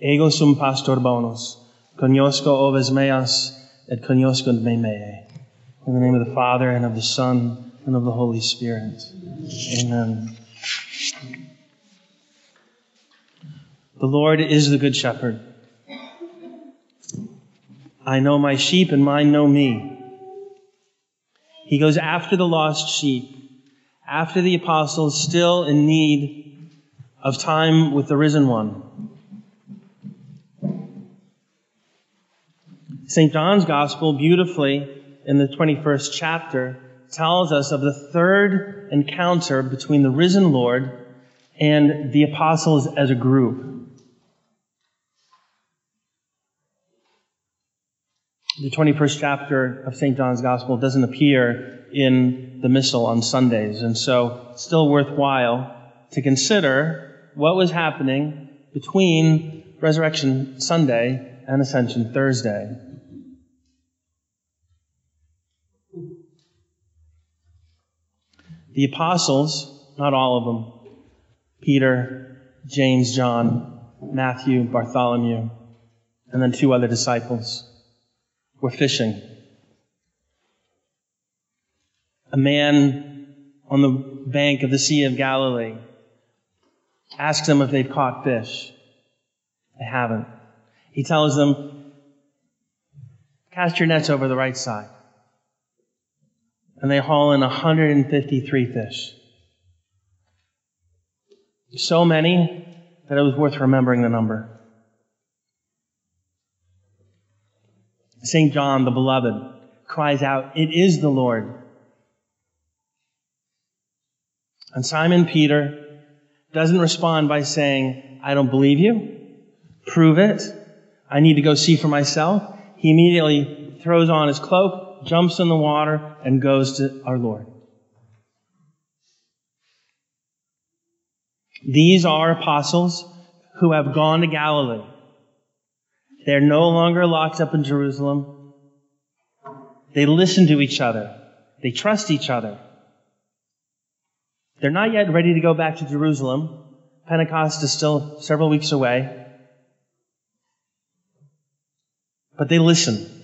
Ego sum pastor bonus, cognosco oves meas, et cognoscunt me mea. In the name of the Father, and of the Son, and of the Holy Spirit. Amen. The Lord is the Good Shepherd. I know my sheep, and mine know me. He goes after the lost sheep, after the apostles still in need of time with the risen one. St. John's Gospel beautifully in the 21st chapter tells us of the third encounter between the risen Lord and the apostles as a group. The 21st chapter of St. John's Gospel doesn't appear in the Missal on Sundays, and so it's still worthwhile to consider what was happening between Resurrection Sunday and Ascension Thursday. The apostles, not all of them, Peter, James, John, Matthew, Bartholomew, and then two other disciples, were fishing. A man on the bank of the Sea of Galilee asks them if they've caught fish. They haven't. He tells them, cast your nets over the right side. And they haul in 153 fish. So many that it was worth remembering the number. St. John, the beloved, cries out, It is the Lord. And Simon Peter doesn't respond by saying, I don't believe you. Prove it. I need to go see for myself. He immediately throws on his cloak, jumps in the water, and goes to our Lord. These are apostles who have gone to Galilee. They're no longer locked up in Jerusalem. They listen to each other. They trust each other. They're not yet ready to go back to Jerusalem. Pentecost is still several weeks away. But they listen.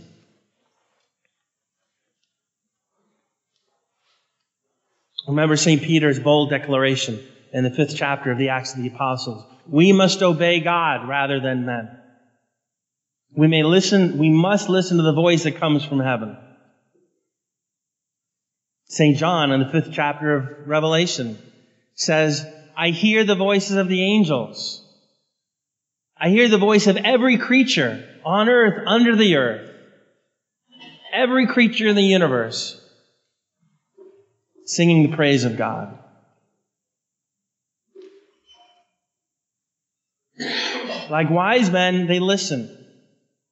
Remember St. Peter's bold declaration in the fifth chapter of the Acts of the Apostles. We must obey God rather than men. We may listen, we must listen to the voice that comes from heaven. St. John in the fifth chapter of Revelation says, I hear the voices of the angels. I hear the voice of every creature on earth, under the earth. Every creature in the universe singing the praise of God. Like wise men, they listen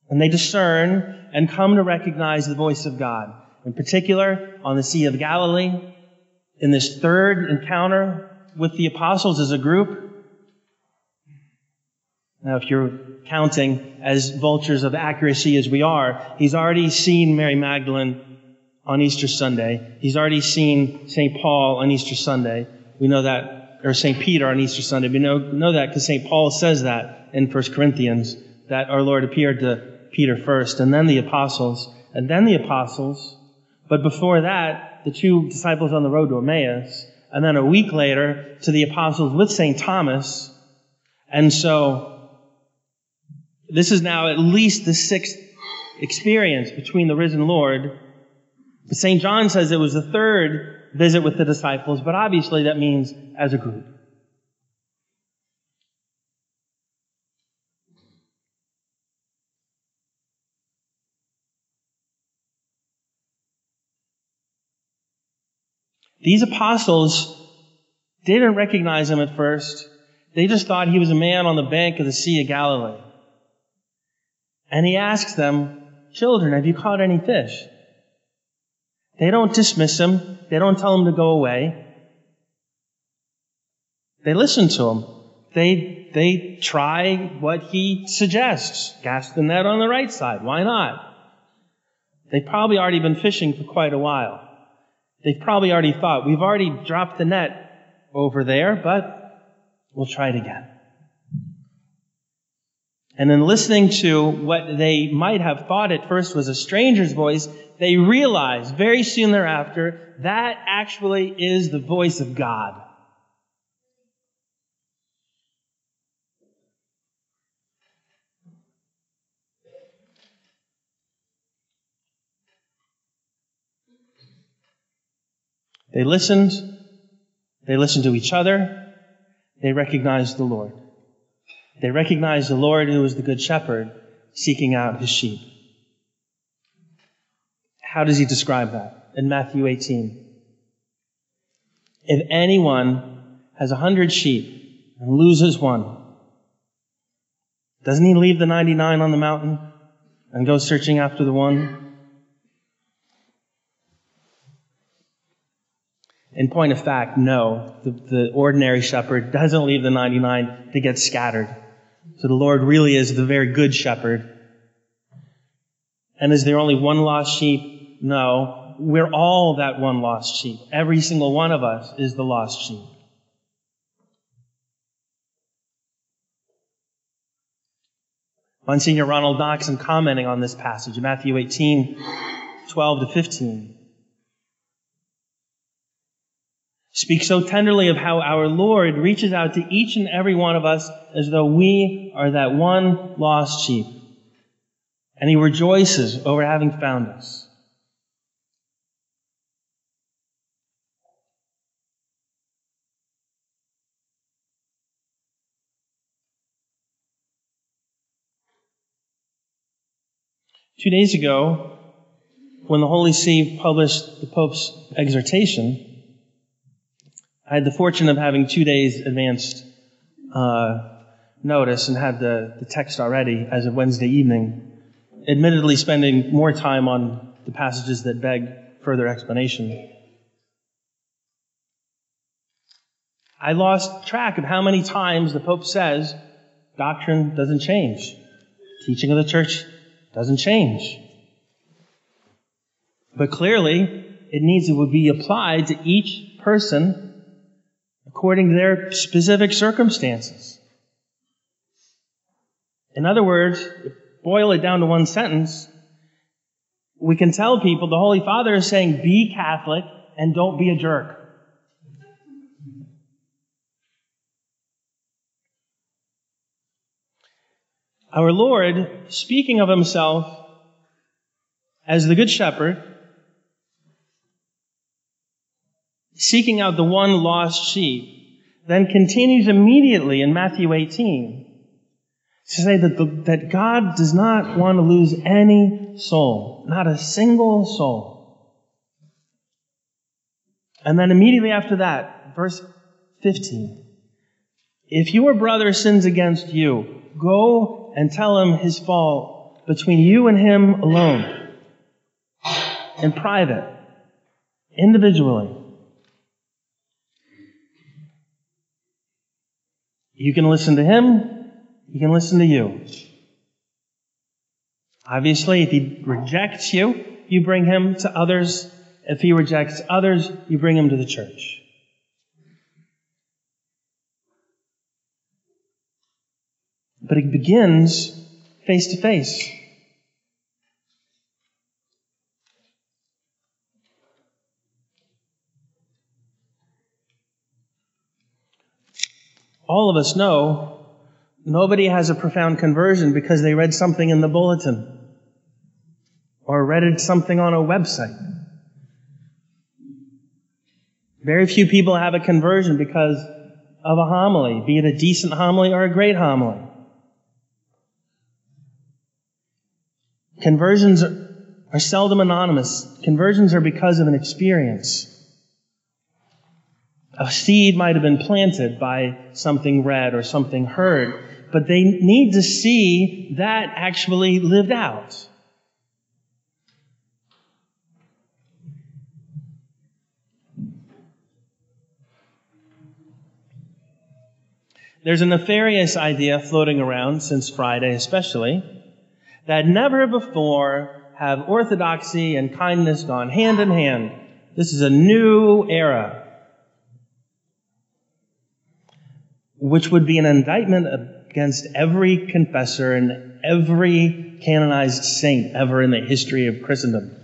and they discern and come to recognize the voice of God. In particular, on the Sea of Galilee, in this third encounter with the apostles as a group. Now, if you're counting as vultures of accuracy as we are, he's already seen Mary Magdalene on Easter Sunday. He's already seen St. Paul on Easter Sunday. We know that, or St. Peter on Easter Sunday. We know, know that because St. Paul says that in 1 Corinthians, that our Lord appeared to Peter first, and then the apostles, and then the apostles. But before that, the two disciples on the road to Emmaus, and then a week later to the apostles with St. Thomas. And so, this is now at least the sixth experience between the risen Lord. St. John says it was the third visit with the disciples, but obviously that means as a group. These apostles didn't recognize him at first. They just thought he was a man on the bank of the Sea of Galilee. And he asks them, Children, have you caught any fish? They don't dismiss him. They don't tell him to go away. They listen to him. They, they try what he suggests. Cast the net on the right side. Why not? They've probably already been fishing for quite a while. They've probably already thought, we've already dropped the net over there, but we'll try it again. And then listening to what they might have thought at first was a stranger's voice, they realized very soon thereafter that actually is the voice of God. They listened. They listened to each other. They recognized the Lord. They recognized the Lord who was the good shepherd seeking out his sheep. How does he describe that? In Matthew 18. If anyone has a hundred sheep and loses one, doesn't he leave the 99 on the mountain and go searching after the one? In point of fact, no. The, the, ordinary shepherd doesn't leave the 99 to get scattered. So the Lord really is the very good shepherd. And is there only one lost sheep? No. We're all that one lost sheep. Every single one of us is the lost sheep. Monsignor Ronald Knox, in commenting on this passage, in Matthew 18, 12 to 15, Speak so tenderly of how our Lord reaches out to each and every one of us as though we are that one lost sheep. And he rejoices over having found us. Two days ago, when the Holy See published the Pope's exhortation, I had the fortune of having two days advanced uh, notice and had the, the text already as of Wednesday evening, admittedly spending more time on the passages that beg further explanation. I lost track of how many times the Pope says doctrine doesn't change. Teaching of the church doesn't change. But clearly, it needs to be applied to each person according to their specific circumstances. In other words, boil it down to one sentence, we can tell people the Holy Father is saying, be Catholic and don't be a jerk. Our Lord, speaking of himself as the Good Shepherd, seeking out the one lost sheep, then continues immediately in Matthew 18 to say that, the, that God does not want to lose any soul, not a single soul. And then immediately after that, verse 15. If your brother sins against you, go and tell him his fault between you and him alone, in private, individually. You can listen to him, he can listen to you. Obviously, if he rejects you, you bring him to others. If he rejects others, you bring him to the church. But it begins face to face. All of us know nobody has a profound conversion because they read something in the bulletin or read something on a website. Very few people have a conversion because of a homily, be it a decent homily or a great homily. Conversions are seldom anonymous. Conversions are because of an experience. A seed might have been planted by something read or something heard, but they need to see that actually lived out. There's a nefarious idea floating around since Friday, especially, that never before have orthodoxy and kindness gone hand in hand. This is a new era which would be an indictment against every confessor and every canonized saint ever in the history of Christendom.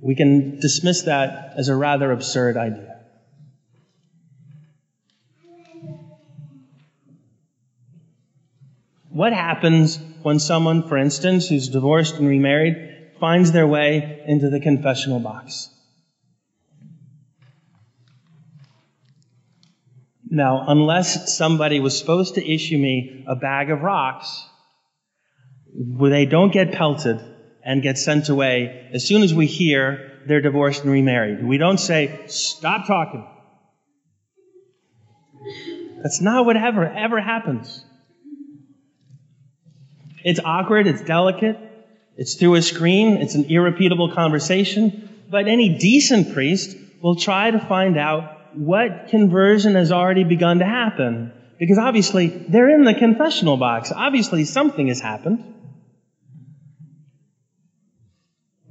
We can dismiss that as a rather absurd idea. What happens when someone, for instance, who's divorced and remarried, finds their way into the confessional box? Now, unless somebody was supposed to issue me a bag of rocks, where they don't get pelted and get sent away as soon as we hear they're divorced and remarried. We don't say, stop talking. That's not what ever, ever happens. It's awkward, it's delicate, it's through a screen, it's an irrepeatable conversation, but any decent priest will try to find out what conversion has already begun to happen. Because obviously, they're in the confessional box. Obviously, something has happened.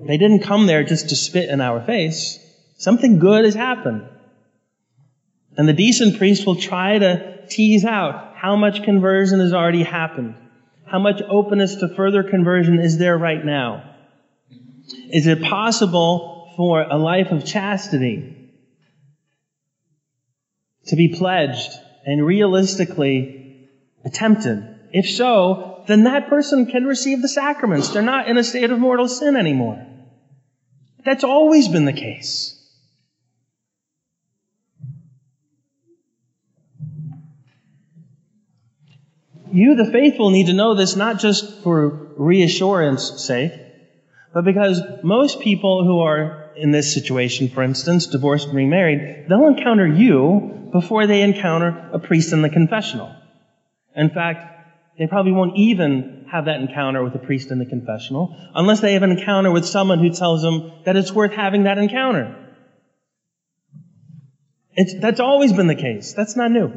They didn't come there just to spit in our face. Something good has happened. And the decent priest will try to tease out how much conversion has already happened. How much openness to further conversion is there right now? Is it possible for a life of chastity to be pledged and realistically attempted? If so, then that person can receive the sacraments. They're not in a state of mortal sin anymore. That's always been the case. You, the faithful, need to know this not just for reassurance sake, but because most people who are in this situation, for instance, divorced and remarried, they'll encounter you before they encounter a priest in the confessional. In fact, they probably won't even have that encounter with a priest in the confessional unless they have an encounter with someone who tells them that it's worth having that encounter. It's, that's always been the case. That's not new.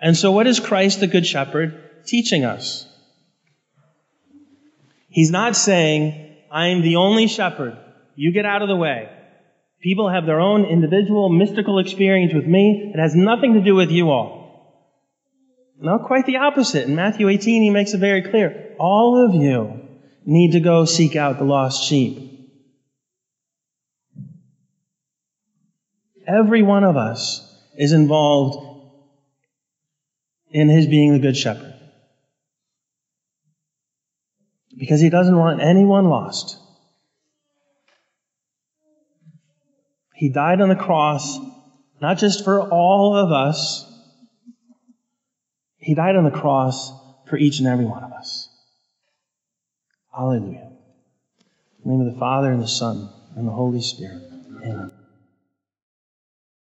And so, what is Christ the Good Shepherd teaching us? He's not saying, I am the only shepherd. You get out of the way. People have their own individual mystical experience with me. It has nothing to do with you all. No, quite the opposite. In Matthew 18, he makes it very clear. All of you need to go seek out the lost sheep. Every one of us is involved in his being the good shepherd because he doesn't want anyone lost. He died on the cross, not just for all of us, he died on the cross for each and every one of us. Hallelujah. In the name of the Father and the Son and the Holy Spirit. Amen.